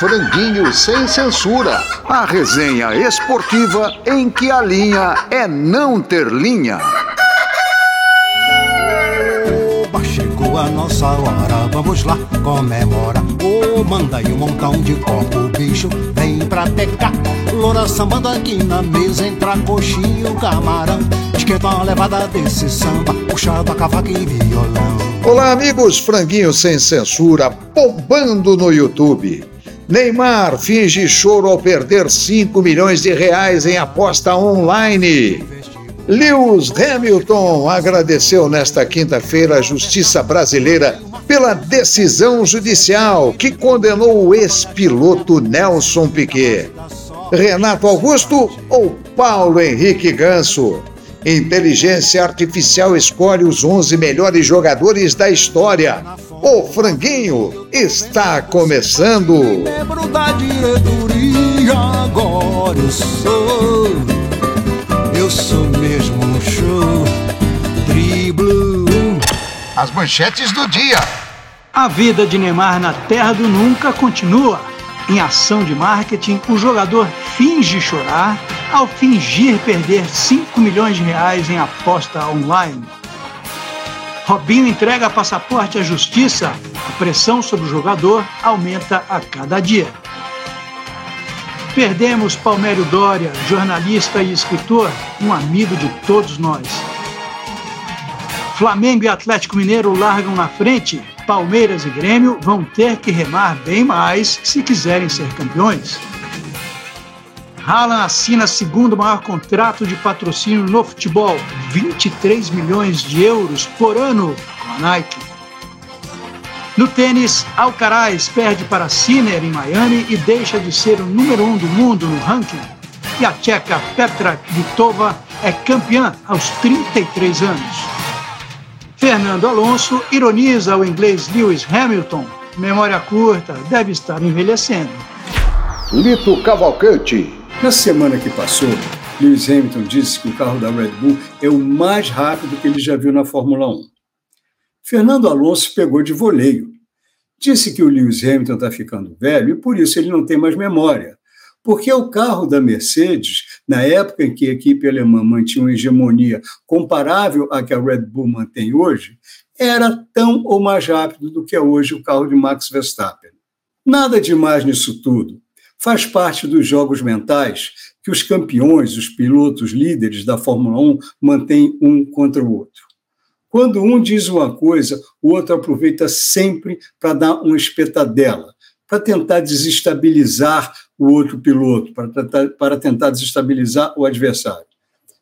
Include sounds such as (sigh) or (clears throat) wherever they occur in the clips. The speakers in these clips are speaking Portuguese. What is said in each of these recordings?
Franguinho sem censura. A resenha esportiva em que a linha é não ter linha. Oba, chegou a nossa hora, vamos lá, comemora. Ô, oh, manda aí um montão de copo, bicho, vem pra pecar. Loura sambando aqui na mesa, entra coxinho, camarão. Esquenta uma levada desse samba, puxado a cavaca e violão. Olá, amigos, franguinho sem censura, bombando no YouTube. Neymar finge choro ao perder 5 milhões de reais em aposta online. Lewis Hamilton agradeceu nesta quinta-feira a justiça brasileira pela decisão judicial que condenou o ex-piloto Nelson Piquet. Renato Augusto ou Paulo Henrique Ganso? Inteligência Artificial escolhe os 11 melhores jogadores da história. O franguinho está começando. Membro da diretoria, agora eu sou. Eu sou mesmo um show. Driblo. As manchetes do dia. A vida de Neymar na terra do nunca continua. Em ação de marketing, o jogador finge chorar ao fingir perder 5 milhões de reais em aposta online. Robinho entrega passaporte à justiça. A pressão sobre o jogador aumenta a cada dia. Perdemos Palmério Dória, jornalista e escritor, um amigo de todos nós. Flamengo e Atlético Mineiro largam na frente. Palmeiras e Grêmio vão ter que remar bem mais se quiserem ser campeões. Haaland assina segundo maior contrato de patrocínio no futebol, 23 milhões de euros por ano com a Nike. No tênis, Alcaraz perde para Sinner em Miami e deixa de ser o número um do mundo no ranking. E a tcheca Petra Kvitova é campeã aos 33 anos. Fernando Alonso ironiza o inglês Lewis Hamilton. Memória curta, deve estar envelhecendo. Lito Cavalcante na semana que passou, Lewis Hamilton disse que o carro da Red Bull é o mais rápido que ele já viu na Fórmula 1. Fernando Alonso pegou de voleio. Disse que o Lewis Hamilton está ficando velho e por isso ele não tem mais memória. Porque o carro da Mercedes, na época em que a equipe alemã mantinha uma hegemonia comparável à que a Red Bull mantém hoje, era tão ou mais rápido do que é hoje o carro de Max Verstappen. Nada demais nisso tudo faz parte dos jogos mentais que os campeões, os pilotos líderes da Fórmula 1 mantêm um contra o outro. Quando um diz uma coisa, o outro aproveita sempre para dar uma espetadela, para tentar desestabilizar o outro piloto, para tentar, para tentar desestabilizar o adversário.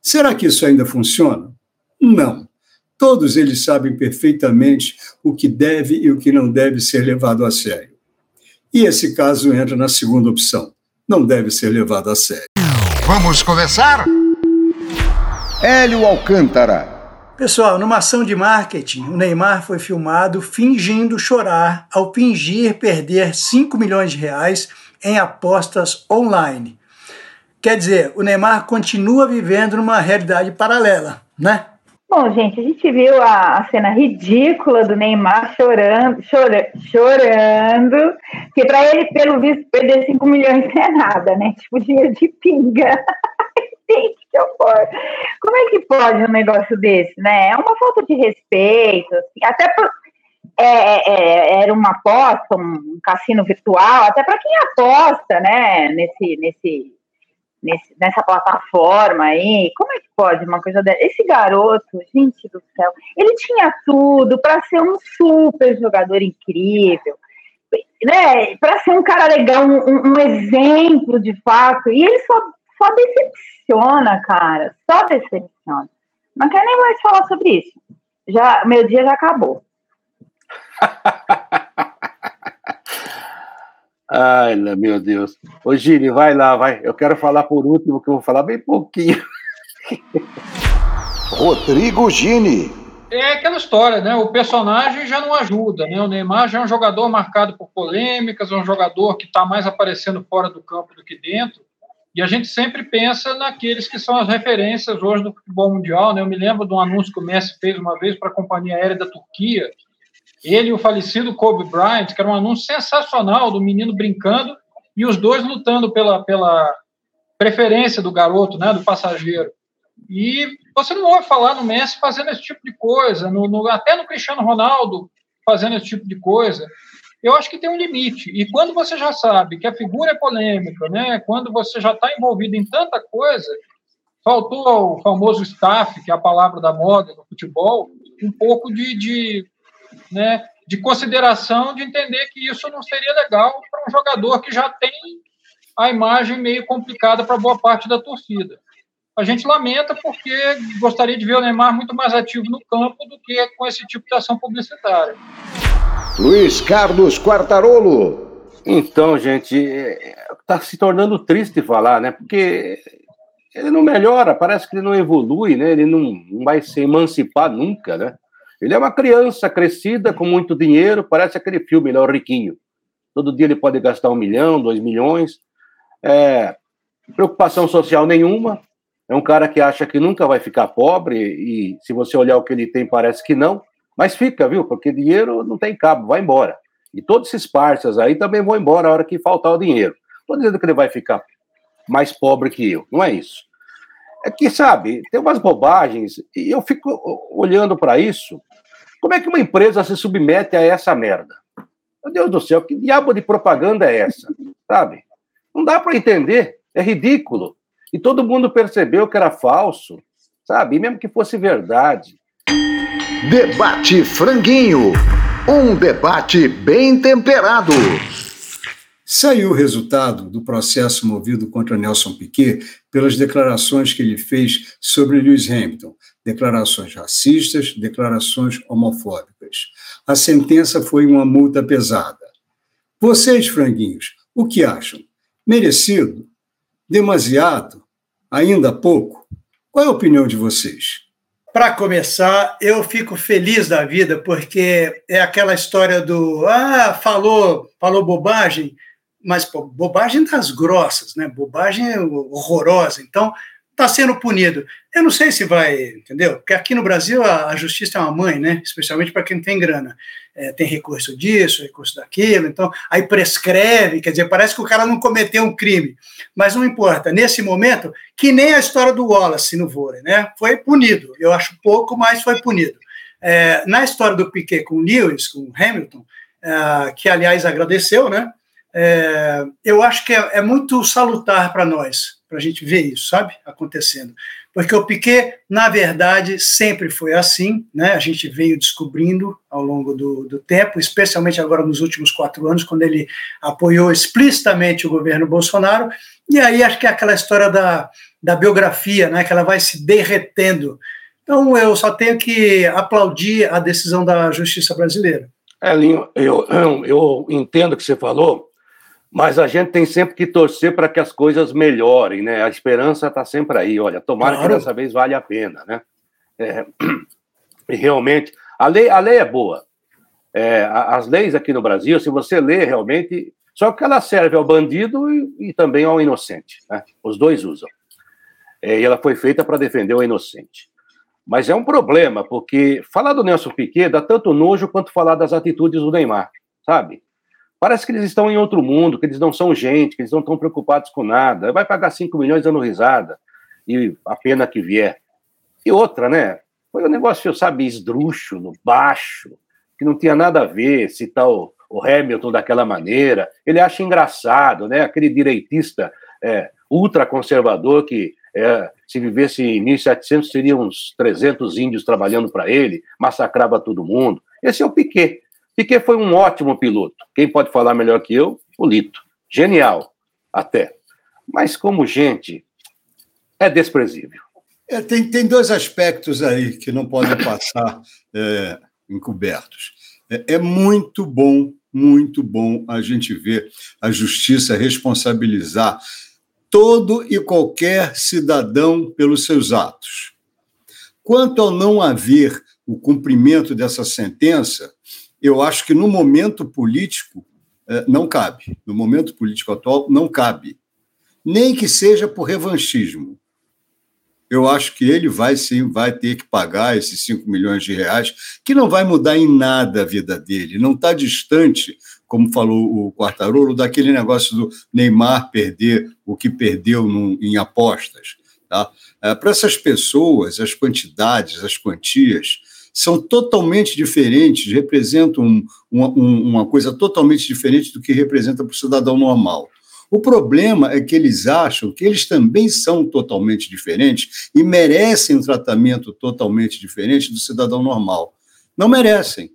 Será que isso ainda funciona? Não. Todos eles sabem perfeitamente o que deve e o que não deve ser levado a sério. E esse caso entra na segunda opção. Não deve ser levado a sério. Vamos começar? Hélio Alcântara. Pessoal, numa ação de marketing, o Neymar foi filmado fingindo chorar ao fingir perder 5 milhões de reais em apostas online. Quer dizer, o Neymar continua vivendo numa realidade paralela, né? Bom, gente, a gente viu a, a cena ridícula do Neymar chorando, chora, chorando, que para ele, pelo visto, perder 5 milhões é nada, né? Tipo dinheiro de pinga. (laughs) gente, que horror. Como é que pode um negócio desse, né? É uma falta de respeito, assim, até por, é, é, é era uma aposta, um cassino virtual, até para quem aposta, né, nesse, nesse nesse, nessa plataforma aí. Como é que pode uma coisa dessa? Esse garoto, gente do céu, ele tinha tudo para ser um super jogador incrível, né? Para ser um cara legal, um, um, exemplo de fato. E ele só, só decepciona, cara, só decepciona. Não quero nem mais falar sobre isso. Já, meu dia já acabou. (laughs) Ai, meu Deus. Ô, Gini, vai lá, vai. Eu quero falar por último, que eu vou falar bem pouquinho. (laughs) Rodrigo Gini. É aquela história, né? O personagem já não ajuda, né? O Neymar já é um jogador marcado por polêmicas, é um jogador que está mais aparecendo fora do campo do que dentro. E a gente sempre pensa naqueles que são as referências hoje do futebol mundial, né? Eu me lembro de um anúncio que o Messi fez uma vez para a companhia aérea da Turquia, ele e o falecido Kobe Bryant, que era um anúncio sensacional do menino brincando e os dois lutando pela, pela preferência do garoto, né, do passageiro. E você não ouve falar no Messi fazendo esse tipo de coisa, no, no, até no Cristiano Ronaldo fazendo esse tipo de coisa. Eu acho que tem um limite. E quando você já sabe que a figura é polêmica, né, quando você já está envolvido em tanta coisa, faltou o famoso staff, que é a palavra da moda no futebol, um pouco de, de, né, de consideração de entender que isso não seria legal para um jogador que já tem a imagem meio complicada para boa parte da torcida. A gente lamenta porque gostaria de ver o Neymar muito mais ativo no campo do que com esse tipo de ação publicitária. Luiz Carlos Quartarolo. Então, gente, está se tornando triste falar, né? Porque ele não melhora, parece que ele não evolui, né? Ele não, não vai se emancipar nunca, né? Ele é uma criança crescida com muito dinheiro, parece aquele filme, ele é o riquinho. Todo dia ele pode gastar um milhão, dois milhões. É, preocupação social nenhuma. É um cara que acha que nunca vai ficar pobre e se você olhar o que ele tem, parece que não. Mas fica, viu? Porque dinheiro não tem cabo, vai embora. E todos esses parceiros aí também vão embora a hora que faltar o dinheiro. Estou dizendo que ele vai ficar mais pobre que eu, não é isso. É que, sabe, tem umas bobagens e eu fico olhando para isso. Como é que uma empresa se submete a essa merda? Meu Deus do céu, que diabo de propaganda é essa? Sabe? Não dá para entender, é ridículo. E todo mundo percebeu que era falso, sabe? E mesmo que fosse verdade. Debate Franguinho. Um debate bem temperado. Saiu o resultado do processo movido contra Nelson Piquet pelas declarações que ele fez sobre Lewis Hamilton, declarações racistas, declarações homofóbicas. A sentença foi uma multa pesada. Vocês, franguinhos, o que acham? Merecido? Demasiado? Ainda pouco? Qual é a opinião de vocês? Para começar, eu fico feliz da vida porque é aquela história do ah, falou, falou bobagem, mas pô, bobagem das grossas, né? Bobagem horrorosa. Então, está sendo punido. Eu não sei se vai, entendeu? Porque aqui no Brasil a, a justiça é uma mãe, né? Especialmente para quem tem grana. É, tem recurso disso, recurso daquilo, então aí prescreve, quer dizer, parece que o cara não cometeu um crime. Mas não importa, nesse momento, que nem a história do Wallace no vôlei, né? Foi punido. Eu acho pouco, mas foi punido. É, na história do Piquet com Lewis, com Hamilton, é, que aliás agradeceu, né? é, eu acho que é, é muito salutar para nós, para a gente ver isso, sabe, acontecendo. Porque o Piquet, na verdade, sempre foi assim, né? A gente veio descobrindo ao longo do, do tempo, especialmente agora nos últimos quatro anos, quando ele apoiou explicitamente o governo Bolsonaro. E aí acho que é aquela história da, da biografia, né? Que ela vai se derretendo. Então eu só tenho que aplaudir a decisão da justiça brasileira. Elinho, eu, eu, eu entendo o que você falou, mas a gente tem sempre que torcer para que as coisas melhorem, né? A esperança está sempre aí. Olha, tomara claro. que dessa vez vale a pena, né? É, (clears throat) e realmente, a lei, a lei é boa. É, as leis aqui no Brasil, se você lê realmente, só que ela serve ao bandido e, e também ao inocente. Né? Os dois usam. É, e ela foi feita para defender o inocente. Mas é um problema, porque falar do Nelson Piquet dá tanto nojo quanto falar das atitudes do Neymar, sabe? Parece que eles estão em outro mundo, que eles não são gente, que eles não estão preocupados com nada. Vai pagar 5 milhões dando risada, e a pena que vier. E outra, né? Foi um negócio, sabe, esdrúxulo, baixo, que não tinha nada a ver citar o, o Hamilton daquela maneira. Ele acha engraçado, né? Aquele direitista é, ultraconservador que é, se vivesse em 1700 seria uns 300 índios trabalhando para ele, massacrava todo mundo. Esse é o Piquet. Piquet foi um ótimo piloto. Quem pode falar melhor que eu? O Lito. Genial, até. Mas como gente, é desprezível. É, tem, tem dois aspectos aí que não podem (laughs) passar é, encobertos. É, é muito bom, muito bom a gente ver a justiça responsabilizar todo e qualquer cidadão pelos seus atos. Quanto ao não haver o cumprimento dessa sentença, eu acho que no momento político é, não cabe. No momento político atual, não cabe. Nem que seja por revanchismo. Eu acho que ele vai sim, vai ter que pagar esses 5 milhões de reais, que não vai mudar em nada a vida dele, não está distante como falou o Quartarolo, daquele negócio do Neymar perder o que perdeu no, em apostas. Tá? É, Para essas pessoas, as quantidades, as quantias são totalmente diferentes, representam um, uma, uma coisa totalmente diferente do que representa para o cidadão normal. O problema é que eles acham que eles também são totalmente diferentes e merecem um tratamento totalmente diferente do cidadão normal. Não merecem.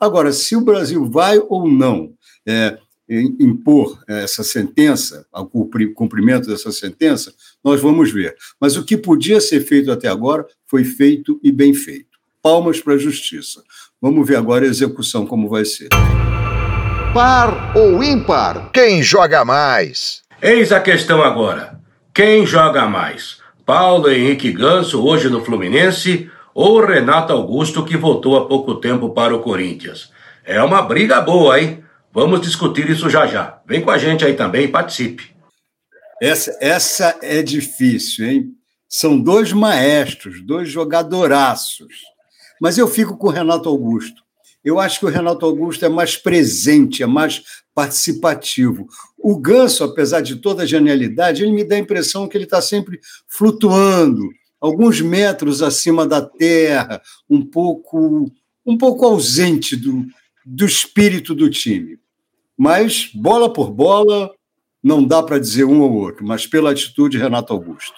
Agora, se o Brasil vai ou não é, impor essa sentença, o cumprimento dessa sentença, nós vamos ver. Mas o que podia ser feito até agora foi feito e bem feito. Palmas para a justiça. Vamos ver agora a execução como vai ser. Par ou ímpar? Quem joga mais? Eis a questão agora. Quem joga mais? Paulo Henrique Ganso, hoje no Fluminense, ou Renato Augusto, que voltou há pouco tempo para o Corinthians? É uma briga boa, hein? Vamos discutir isso já já. Vem com a gente aí também, participe. Essa, essa é difícil, hein? São dois maestros, dois jogadoraços. Mas eu fico com o Renato Augusto. Eu acho que o Renato Augusto é mais presente, é mais participativo. O Ganso, apesar de toda a genialidade, ele me dá a impressão que ele está sempre flutuando, alguns metros acima da terra, um pouco, um pouco ausente do, do espírito do time. Mas, bola por bola, não dá para dizer um ou outro, mas pela atitude, Renato Augusto.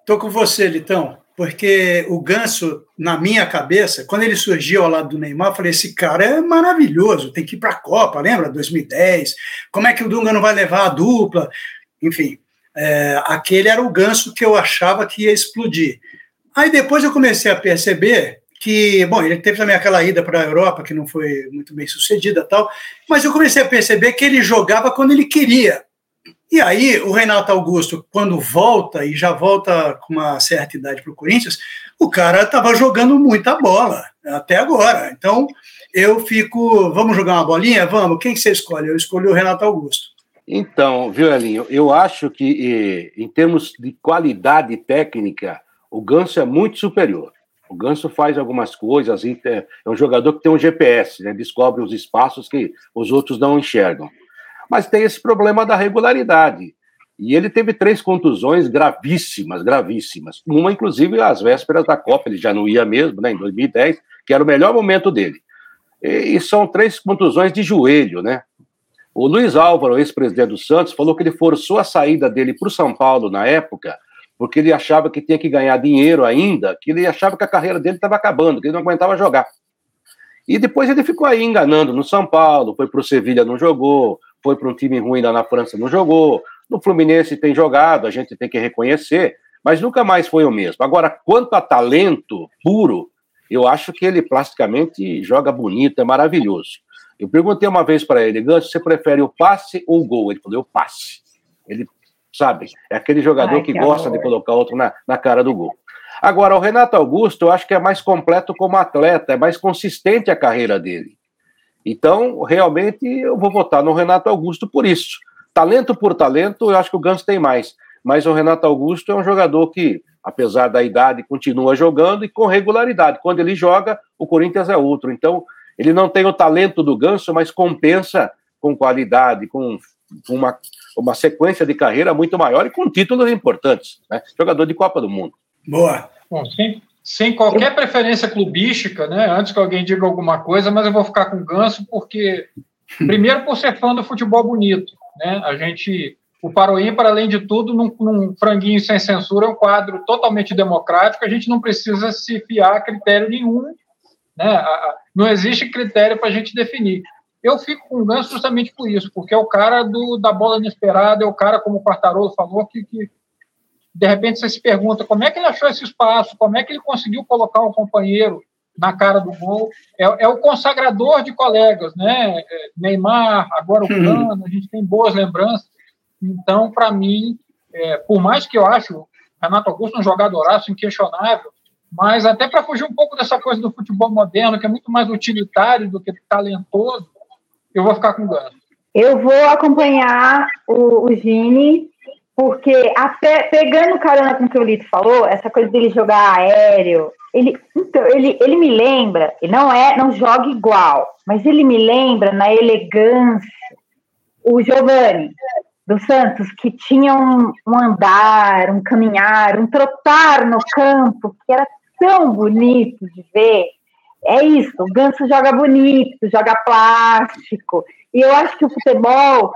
Estou com você, Litão porque o Ganso, na minha cabeça, quando ele surgiu ao lado do Neymar, eu falei: esse cara é maravilhoso, tem que ir para a Copa, lembra? 2010. Como é que o Dunga não vai levar a dupla? Enfim, é, aquele era o Ganso que eu achava que ia explodir. Aí depois eu comecei a perceber que, bom, ele teve também aquela ida para a Europa que não foi muito bem sucedida tal, mas eu comecei a perceber que ele jogava quando ele queria. E aí, o Renato Augusto, quando volta, e já volta com uma certa idade para o Corinthians, o cara estava jogando muita bola, até agora. Então, eu fico, vamos jogar uma bolinha? Vamos. Quem que você escolhe? Eu escolhi o Renato Augusto. Então, viu, Elinho, eu acho que, em termos de qualidade técnica, o Ganso é muito superior. O Ganso faz algumas coisas, é um jogador que tem um GPS, né? descobre os espaços que os outros não enxergam mas tem esse problema da regularidade. E ele teve três contusões gravíssimas, gravíssimas. Uma, inclusive, às vésperas da Copa, ele já não ia mesmo, né, em 2010, que era o melhor momento dele. E, e são três contusões de joelho, né? O Luiz Álvaro, ex-presidente do Santos, falou que ele forçou a saída dele para o São Paulo na época, porque ele achava que tinha que ganhar dinheiro ainda, que ele achava que a carreira dele estava acabando, que ele não aguentava jogar. E depois ele ficou aí enganando no São Paulo, foi para o Sevilha, não jogou, foi para um time ruim lá na França, não jogou. No Fluminense tem jogado, a gente tem que reconhecer, mas nunca mais foi o mesmo. Agora, quanto a talento puro, eu acho que ele plasticamente joga bonito, é maravilhoso. Eu perguntei uma vez para ele, Ganso, você prefere o passe ou o gol? Ele falou, o passe. Ele, sabe, é aquele jogador Ai, que, que, gosta de colocar outro na, na cara do gol. Agora, o Renato Augusto, eu acho que é mais completo como atleta, é mais consistente a carreira dele. Então, realmente, eu vou votar no Renato Augusto por isso. Talento por talento, eu acho que o Ganso tem mais. Mas o Renato Augusto é um jogador que, apesar da idade, continua jogando e com regularidade. Quando ele joga, o Corinthians é outro. Então, ele não tem o talento do Ganso, mas compensa com qualidade, com uma, uma sequência de carreira muito maior e com títulos importantes. Né? Jogador de Copa do Mundo. Boa. Bom, sim sem qualquer preferência clubística, né? Antes que alguém diga alguma coisa, mas eu vou ficar com o Ganso porque, (laughs) primeiro, por ser fã do futebol bonito, né? A gente, o Paroim, para além de tudo, num, num, franguinho sem censura, é um quadro totalmente democrático. A gente não precisa se fiar a critério nenhum, né? Não existe critério para a gente definir. Eu fico com o Ganso justamente por isso, porque é o cara do, da bola inesperada, é o cara, como o Quartarolo falou, que, que de repente você se pergunta como é que ele achou esse espaço, como é que ele conseguiu colocar o um companheiro na cara do gol. É, é, o consagrador de colegas, né? É, Neymar, agora o Cano, uhum. a gente tem boas lembranças. Então, para mim, é, por mais que eu acho Renato Augusto um jogadoraço inquestionável, mas até para fugir um pouco dessa coisa do futebol moderno, que é muito mais utilitário do que talentoso, eu vou ficar com o Gano. Eu vou acompanhar o, o Gini porque até pegando carona com o que o Lito falou, essa coisa dele jogar aéreo, Ele, então, ele, ele me lembra, não é, não joga igual, mas ele me lembra na elegância o Giovanni dos Santos, que tinha um, um andar, um caminhar, um trotar no campo, que era tão bonito de ver. É isso, o Ganso joga bonito, joga plástico. E eu acho que o futebol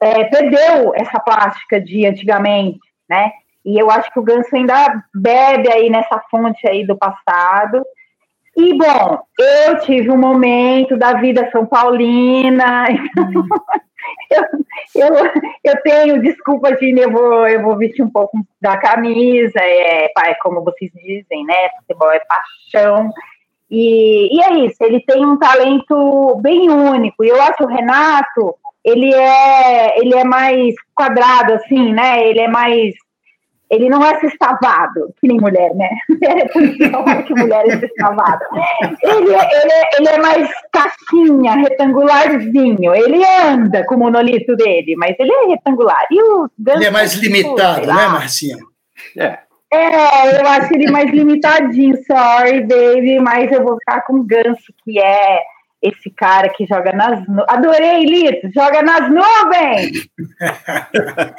é, perdeu essa plástica de antigamente, né? E eu acho que o Ganso ainda bebe aí nessa fonte aí do passado. E, bom, eu tive um momento da vida São Paulina, (laughs) então, eu, eu, eu tenho desculpa, Gina, eu vou, eu vou vestir um pouco da camisa, é, é como vocês dizem, né? Futebol é paixão. E, e é isso, ele tem um talento bem único. E eu acho o Renato, ele é, ele é mais quadrado, assim, né? Ele é mais ele não é sextavado, que nem mulher, né? (laughs) É que mulher é sextavado. Ele, é, ele, é, ele é mais caixinha, retangularzinho. Ele anda com o monolito dele, mas ele é retangular. E o ele é mais limitado, né, Marcinha? É. É, eu acho ele mais limitadinho, sorry, baby, mas eu vou ficar com o Ganso, que é esse cara que joga nas nuvens. Adorei, Lito, joga nas nuvens!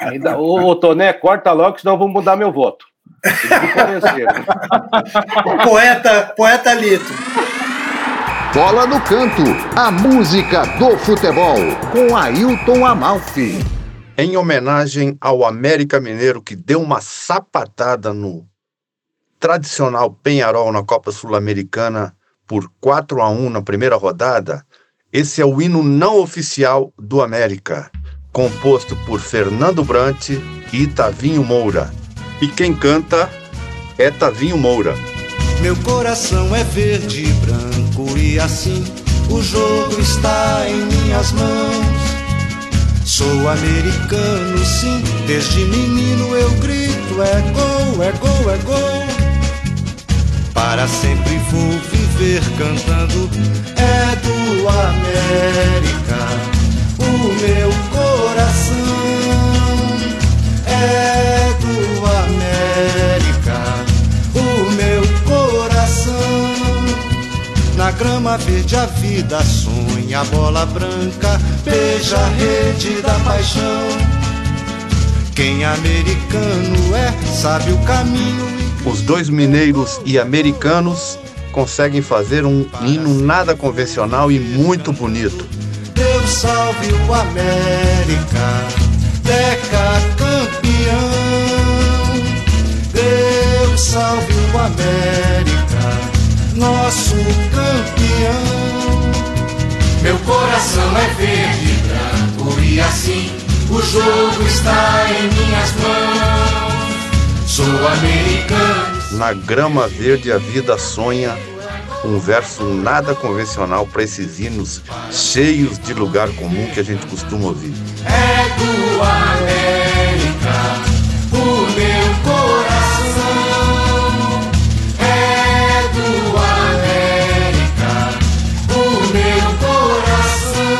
(laughs) Ainda, ô, ô, Toné, corta logo, senão eu vou mudar meu voto. (laughs) poeta, poeta Lito. Bola no canto, a música do futebol, com Ailton Amalfi. Em homenagem ao América Mineiro que deu uma sapatada no tradicional Penharol na Copa Sul-Americana por 4 a 1 na primeira rodada, esse é o hino não oficial do América, composto por Fernando Brant e Tavinho Moura. E quem canta é Tavinho Moura. Meu coração é verde e branco e assim o jogo está em minhas mãos. Sou americano, sim, desde menino eu grito: é gol, é gol, é gol. Para sempre vou viver cantando. É do América O meu coração. É do América O meu coração. Na grama verde a vida sonha A bola branca beija a rede da paixão. Quem americano é sabe o caminho os dois mineiros e americanos conseguem fazer um hino nada convencional e muito bonito. Deus salve o América, Deca campeão. Deus salve o América, nosso campeão. Meu coração é verde e branco e assim o jogo está em minhas mãos. Sou americano. Na grama verde a vida sonha. Um verso nada convencional para esses hinos cheios de lugar comum que a gente costuma ouvir. É do América, o meu coração. É do América, o meu coração.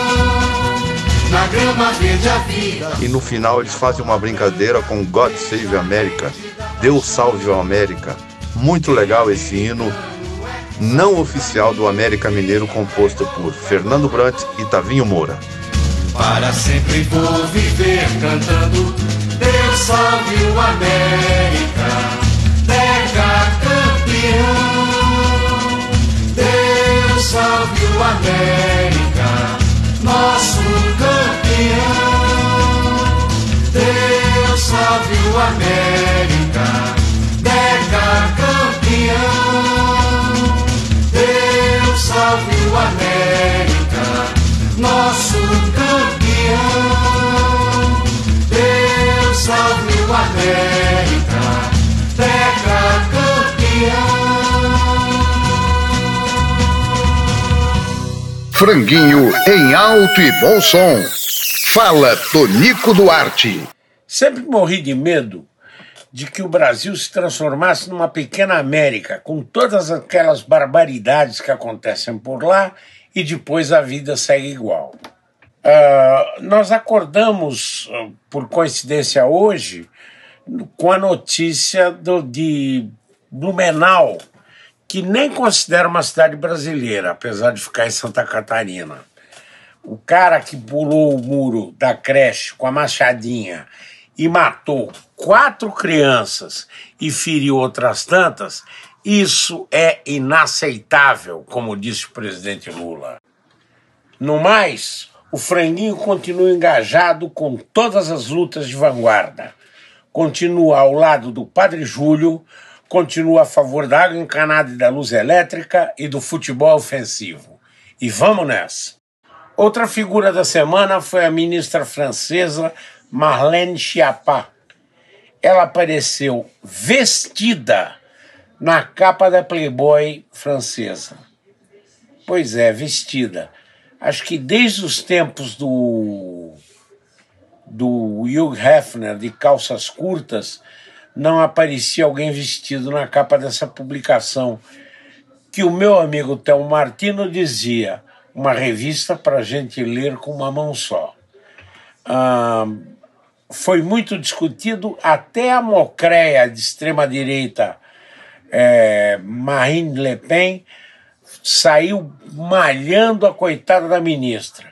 Na grama verde a vida. E no final eles fazem uma brincadeira com God Save America Deus salve o América. Muito legal esse hino não oficial do América Mineiro composto por Fernando Brant e Tavinho Moura. Para sempre vou viver cantando Deus salve o América, Deca campeão. Deus salve o América, nosso campeão. Deus salve o América. Franguinho em alto e bom som. Fala Tonico Duarte. Sempre morri de medo de que o Brasil se transformasse numa pequena América, com todas aquelas barbaridades que acontecem por lá e depois a vida segue igual. Uh, nós acordamos, uh, por coincidência, hoje, com a notícia do, de Blumenau, que nem considera uma cidade brasileira, apesar de ficar em Santa Catarina. O cara que pulou o muro da creche com a machadinha e matou quatro crianças e feriu outras tantas, isso é inaceitável, como disse o presidente Lula. No mais, o franguinho continua engajado com todas as lutas de vanguarda. Continua ao lado do Padre Júlio, continua a favor da água encanada e da luz elétrica e do futebol ofensivo. E vamos nessa! Outra figura da semana foi a ministra francesa Marlène Schiappa. Ela apareceu vestida na capa da Playboy francesa. Pois é, vestida. Acho que desde os tempos do do Hugh Hefner de calças curtas, não aparecia alguém vestido na capa dessa publicação, que o meu amigo Théo Martino dizia, uma revista para gente ler com uma mão só. Ah, foi muito discutido até a mocreia de extrema-direita é, Marine Le Pen saiu malhando a coitada da ministra.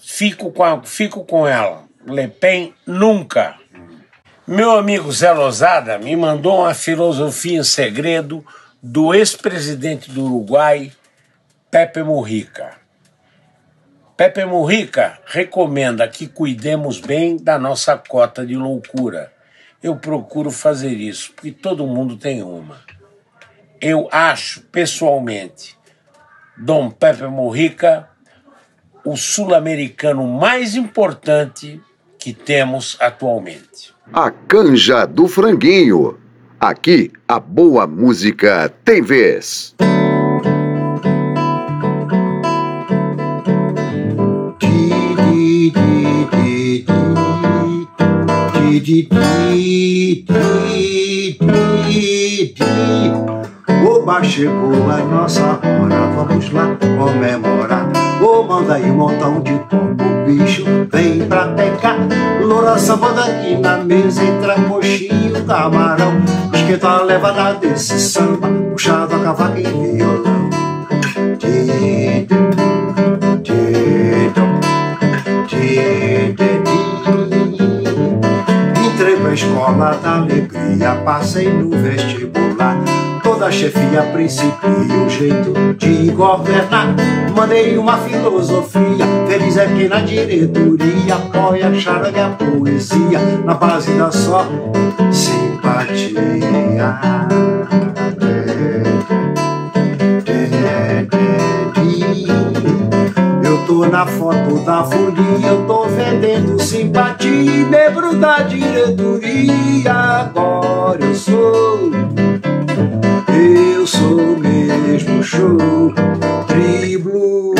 Fico com, a, fico com ela. Le Pen nunca. Meu amigo Zé Lozada me mandou uma filosofia em segredo do ex-presidente do Uruguai, Pepe Mujica. Pepe Mujica recomenda que cuidemos bem da nossa cota de loucura. Eu procuro fazer isso, porque todo mundo tem uma. Eu acho, pessoalmente, Dom Pepe Mujica o sul-americano mais importante que temos atualmente. A canja do franguinho. Aqui a boa música tem vez. Oba, chegou a nossa hora, vamos lá comemorar. Ô, manda aí um montão de copo, bicho, vem pra pecar. Loura sambando aqui na mesa, entra coxinha camarão. Esquenta a levada desse samba, puxado a cavaca e violão. Entrei escola da alegria, passei no vestibular toda chefia principia o jeito de governar. Mandei uma filosofia, feliz é quem na diretoria apoia a charanga a poesia na base da só simpatia. Tô na foto da folia, eu tô vendendo simpatia e membro da diretoria. Agora eu sou eu sou mesmo show. Triblo,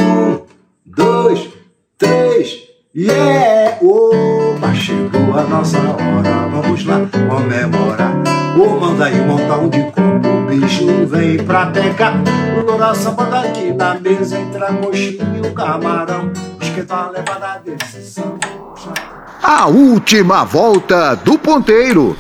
dois, três, yeah! Opa, chegou a nossa hora, vamos lá comemorar. Ô, manda aí montar um de o bicho vem pra pegar. Loura samba daqui na mesa, entra coxinha, o camarão. Esquenta a levada desse samba. A última volta do ponteiro.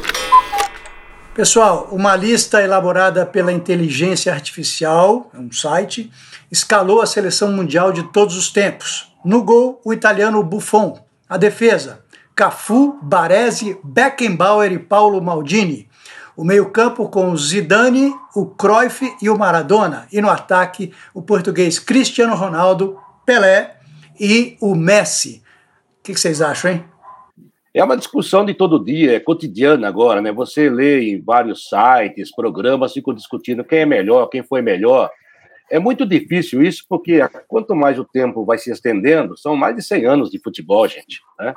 Pessoal, uma lista elaborada pela Inteligência Artificial, um site, escalou a seleção mundial de todos os tempos. No gol, o italiano Buffon. A defesa, Cafu, Baresi, Beckenbauer e Paulo Maldini. O meio-campo com o Zidane, o Cruyff e o Maradona. E no ataque, o português Cristiano Ronaldo, Pelé e o Messi. O que vocês acham, hein? É uma discussão de todo dia, é cotidiana agora, né? Você lê em vários sites, programas, ficam discutindo quem é melhor, quem foi melhor. É muito difícil isso, porque quanto mais o tempo vai se estendendo, são mais de 100 anos de futebol, gente, né?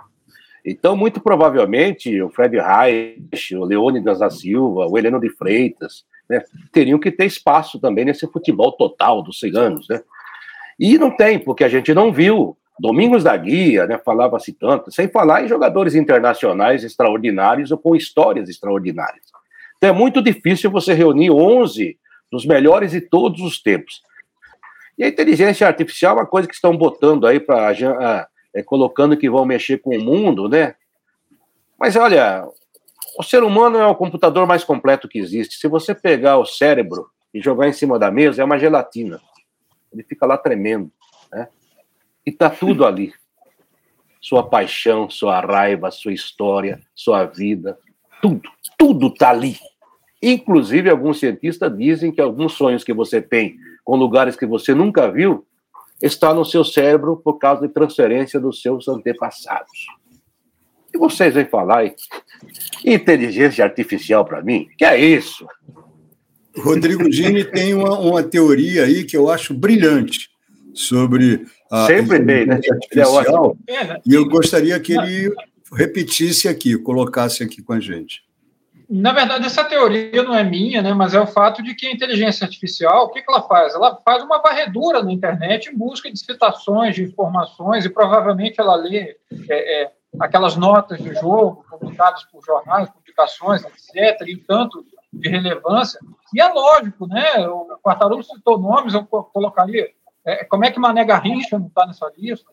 Então, muito provavelmente, o Fred Reich, o Leônidas da Silva, o Heleno de Freitas, né, teriam que ter espaço também nesse futebol total dos 100 anos, né? E não tem, porque a gente não viu Domingos da Guia, né, falava-se tanto, sem falar em jogadores internacionais extraordinários ou com histórias extraordinárias. Então é muito difícil você reunir 11 dos melhores de todos os tempos. E a inteligência artificial é uma coisa que estão botando aí para é, colocando que vão mexer com o mundo, né? Mas olha, o ser humano é o computador mais completo que existe. Se você pegar o cérebro e jogar em cima da mesa é uma gelatina. Ele fica lá tremendo. Né? E tá tudo ali. Sua paixão, sua raiva, sua história, sua vida, tudo, tudo tá ali. Inclusive, alguns cientistas dizem que alguns sonhos que você tem com lugares que você nunca viu está no seu cérebro por causa de transferência dos seus antepassados. E vocês vêm falar em inteligência artificial para mim? Que é isso? Rodrigo Gini tem uma, uma teoria aí que eu acho brilhante sobre a Sempre tem, né? artificial, e eu gostaria que ele repetisse aqui, colocasse aqui com a gente. Na verdade, essa teoria não é minha, né, mas é o fato de que a inteligência artificial, o que, que ela faz? Ela faz uma varredura na internet em busca de citações, de informações, e provavelmente ela lê é, é, aquelas notas de jogo publicadas por jornais, publicações, etc., e tanto de relevância. E é lógico, né? O Quartarolo citou nomes, eu colocaria. É, como é que Mané Garrincha não está nessa lista?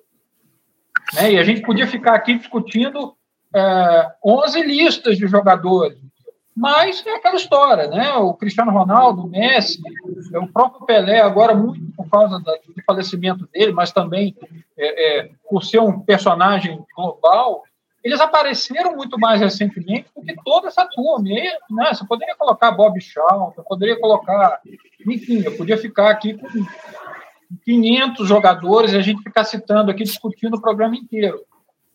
Né? E a gente podia ficar aqui discutindo é, 11 listas de jogadores. Mas é aquela história, né? O Cristiano Ronaldo, o Messi, o próprio Pelé, agora muito por causa do falecimento dele, mas também é, é, por ser um personagem global, eles apareceram muito mais recentemente do que toda essa turma. Né, você poderia colocar Bob Shaw, eu poderia colocar. Enfim, eu podia ficar aqui com 500 jogadores e a gente ficar citando aqui, discutindo o programa inteiro.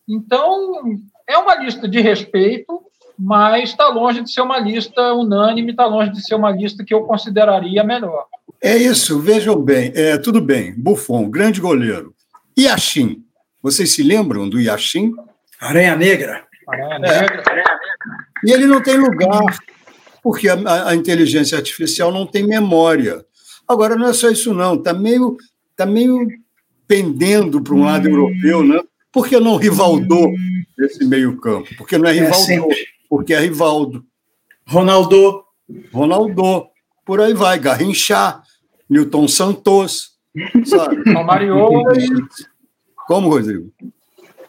Então, é uma lista de respeito, mas está longe de ser uma lista unânime, está longe de ser uma lista que eu consideraria melhor. É isso, vejam bem, é, tudo bem, Buffon, grande goleiro. Yashin, vocês se lembram do Yashin? Aranha Negra. Aranha Negra. É. E ele não tem lugar, porque a, a, inteligência artificial não tem memória. Agora, não é só isso, não, está meio, tá meio pendendo para um lado hum. europeu, né? Por que não Rivaldo nesse meio-campo? Porque não é Rivaldo, é porque é Rivaldo. Ronaldo. Ronaldo. Por aí vai, Garrinchá, Newton Santos, sabe? (laughs) Romário. Como, Rodrigo?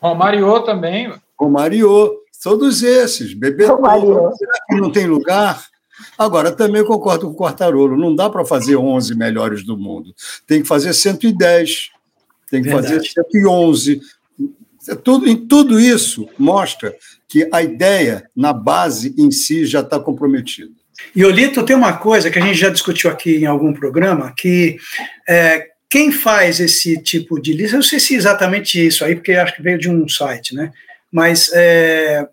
Romário também. Romário, todos esses. Bebê será que não tem lugar? Agora, também concordo com o Quartarolo, não dá para fazer 11 melhores do mundo. Tem que fazer 110, tem que Verdade. fazer 111. É tudo, em tudo isso mostra que a ideia, na base em si, já está comprometida. E, Olito, tem uma coisa que a gente já discutiu aqui em algum programa, que é, quem faz esse tipo de lista, eu não sei se é exatamente isso aí, porque acho que veio de um site, né? Mas é,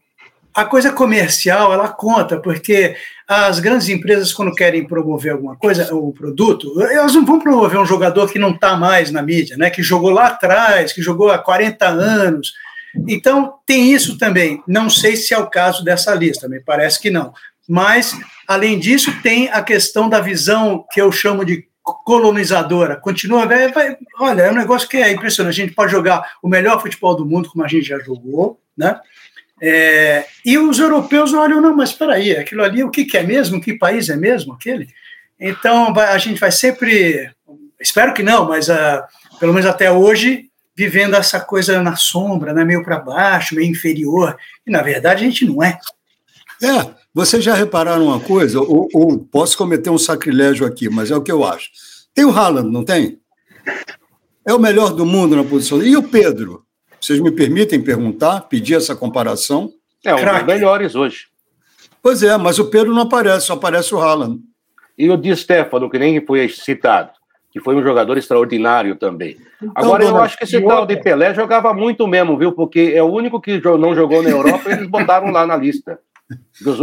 a coisa comercial, ela conta, porque as grandes empresas, quando querem promover alguma coisa, o produto, elas não vão promover um jogador que não está mais na mídia, né? Que jogou lá atrás, que jogou há 40 anos. Então, tem isso também. Não sei se é o caso dessa lista, me parece que não. Mas, além disso, tem a questão da visão que eu chamo de colonizadora, continua, vai, vai, olha, é um negócio que é impressionante, a gente pode jogar o melhor futebol do mundo, como a gente já jogou, né, é, e os europeus olham, não, mas espera aí, aquilo ali, o que, que é mesmo, que país é mesmo aquele? Então, a gente vai sempre, espero que não, mas uh, pelo menos até hoje, vivendo essa coisa na sombra, né, meio para baixo, meio inferior, e na verdade a gente não é. É, vocês já repararam uma coisa? Ou, ou, posso cometer um sacrilégio aqui, mas é o que eu acho. Tem o Haaland, não tem? É o melhor do mundo na posição. E o Pedro? Vocês me permitem perguntar, pedir essa comparação? É um dos melhores hoje. Pois é, mas o Pedro não aparece, só aparece o Haaland. E o Di Stefano, que nem foi citado, que foi um jogador extraordinário também. Então, Agora, eu acho que esse tal de Pelé jogava muito mesmo, viu? Porque é o único que não jogou na Europa e eles botaram lá na lista.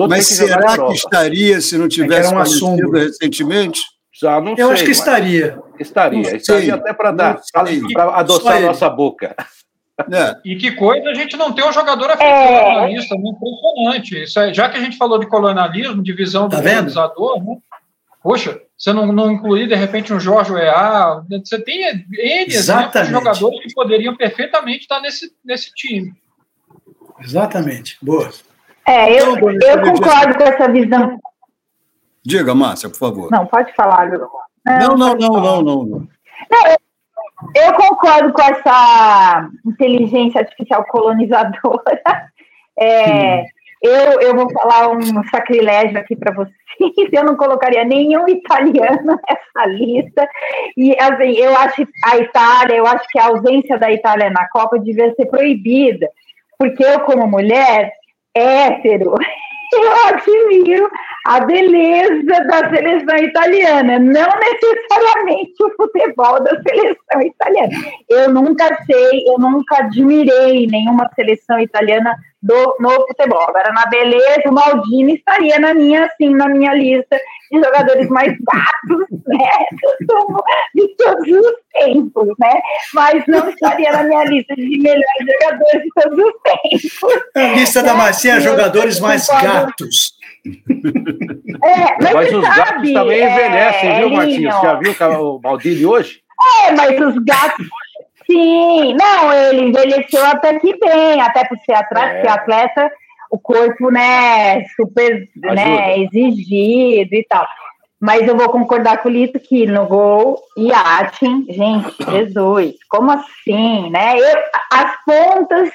Mas será que estaria se não tivesse é um recentemente? Já não Eu sei, acho que estaria. Estaria. Não estaria sei. até para dar, para adoçar a nossa boca. É. (laughs) E que coisa a gente não tem um jogador africano na lista, impressionante. Isso é, já que a gente falou de colonialismo, de visão do tá colonizador, né? Poxa, você não, não incluir de repente um Jorge EA, você tem N exemplos de jogadores que poderiam perfeitamente estar nesse, nesse time. Exatamente. Boa. É, eu, eu concordo com essa visão. Diga, Márcia, por favor. Não, pode falar, Não, não, não, não, não, não, não. eu concordo com essa inteligência artificial colonizadora. (laughs) É, eu, eu vou falar um sacrilégio aqui para vocês. (laughs) Eu não colocaria nenhum italiano (laughs) nessa lista. E assim, eu acho a Itália, eu acho que a ausência da Itália na Copa devia ser proibida, porque eu, como mulher hétero, (laughs) eu admiro a beleza da seleção italiana, não necessariamente o futebol da seleção italiana. Eu nunca sei, eu nunca admirei nenhuma seleção italiana do, no futebol. Agora, na beleza, o Maldini estaria na minha, assim, na minha lista de jogadores mais gatos, (laughs) né, de todos os tempos, né, mas não estaria na minha lista de melhores jogadores de todos os tempos. A lista da Marcinha, jogadores mais gatos. É, mas, mas os sabe, gatos também envelhecem, é, viu, Martinho? Você já viu o Maldini hoje? É, mas os gatos Sim, não, ele envelheceu até que bem, até por ser atleta, é. atleta o corpo, né, super né, exigido e tal. Mas eu vou concordar com o Lito que no gol, Yatin, gente, (clears throat) Jesus, como assim, né? Eu, as pontas,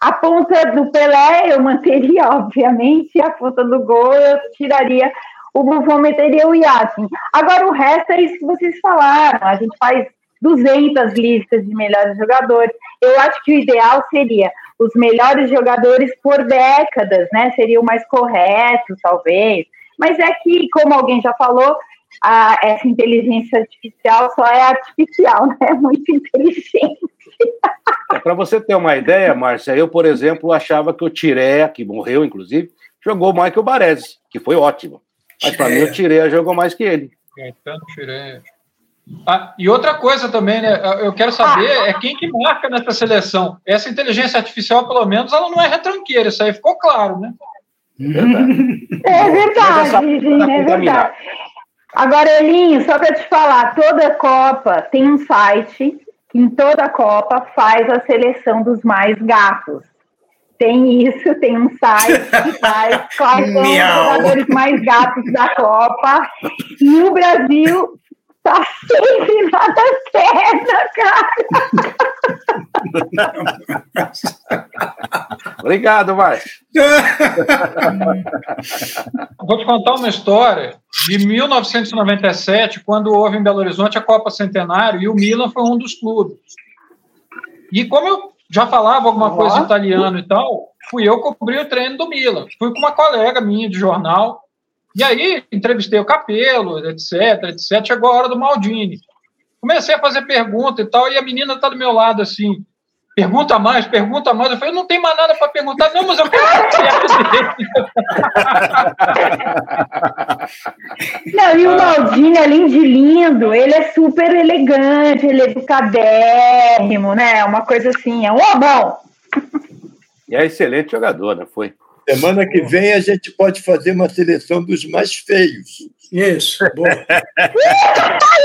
a ponta do Pelé eu manteria, (laughs) obviamente, a ponta do gol eu tiraria, o Buffon meteria o Yatin. Agora o resto é isso que vocês falaram, a gente faz 200 listas de melhores jogadores. Eu acho que o ideal seria os melhores jogadores por décadas, né? Seria o mais correto, talvez. Mas é que, como alguém já falou, a, essa inteligência artificial só é artificial, (laughs) né? É muito inteligente. É, Para você ter uma ideia, Márcia, eu, por exemplo, achava que o Tiré, que morreu, inclusive, jogou mais que o Baresi, que foi ótimo. Mas para mim o Tiré jogou mais que ele. Gaetano Tiré. Ah, e outra coisa também, né? Eu quero saber é quem que marca nessa seleção. Essa inteligência artificial, pelo menos, ela não é retranqueira, isso aí ficou claro, né? É verdade, é verdade. Agora, Elinho, só para te falar, toda Copa tem um site que em toda Copa faz a seleção dos mais gatos. Tem isso, tem um site que faz quais são os jogadores mais gatos da Copa. E o Brasil Tá sempre nada cara. Obrigado, Márcio. (laughs) Vou te contar uma história de 1997, quando houve em Belo Horizonte a Copa Centenário e o Milan foi um dos clubes. E como eu já falava alguma coisa italiano e tal, fui eu cobrir o treino do Milan. Fui com uma colega minha de jornal e aí entrevistei o Capelo, etc, etc. Chegou a hora do Maldini. Comecei a fazer pergunta e tal, e a menina está do meu lado assim. Pergunta mais, pergunta mais. Eu falei, não tem mais nada para perguntar, não, mas eu quero (laughs) Não, e o Maldini, além de lindo, ele é super elegante, ele é educadérrimo, né? Uma coisa assim, é um homão. E é excelente jogador, né? Foi. Semana que vem a gente pode fazer uma seleção dos mais feios. Isso, boa. (laughs)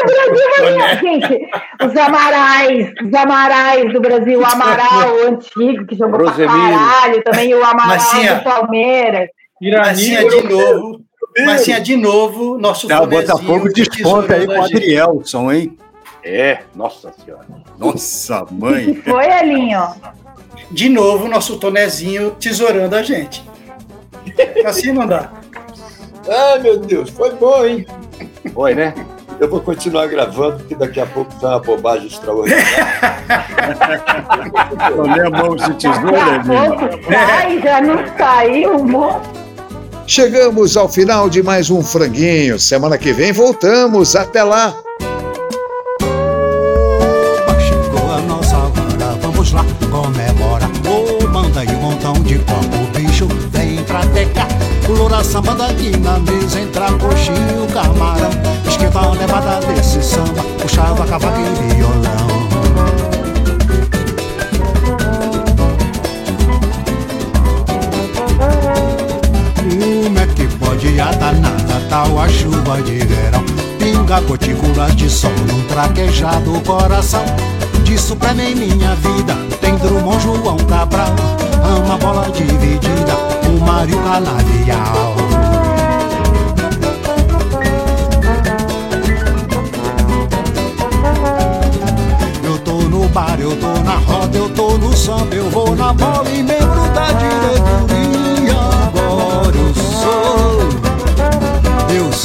o Brasil, gente, os Amarais, os Amarais do Brasil, o Amaral o antigo, que jogou Rosemiro. pra caralho, também o Amaral Massinha, do Palmeiras. Massinha de novo. Massinha de novo, nosso Tá, o Botafogo desponta aí com o Adrielson, hein? É, nossa senhora. Nossa, mãe. Foi, Elinho? De novo, nosso Tonezinho tesourando a gente. Assim não dá. Ai, meu Deus, foi bom, hein? Foi, né? Eu vou continuar gravando, porque daqui a pouco tá uma bobagem extraordinária. (laughs) Olha a mão de tesoura, Ai, já não saiu, moço. Chegamos ao final de mais um franguinho. Semana que vem voltamos. Até lá. Loura sambando aqui na mesa, entra coxinho, camarão. Esquenta a levada desse samba, puxava cavaco e violão. Como é que pode a danada tal a chuva de verão? Pinga gotículas de sol num traquejado coração disso pra mim minha vida. Tem Drummond, João Cabral Ama bola dividida O Mário Canavial Eu tô no bar, eu tô na roda Eu tô no samba, eu vou na bola E membro da diretoria Agora eu sou. Eu sou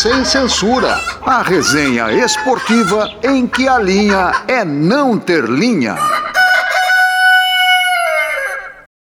Sem Censura, a resenha esportiva em que a linha é não ter linha.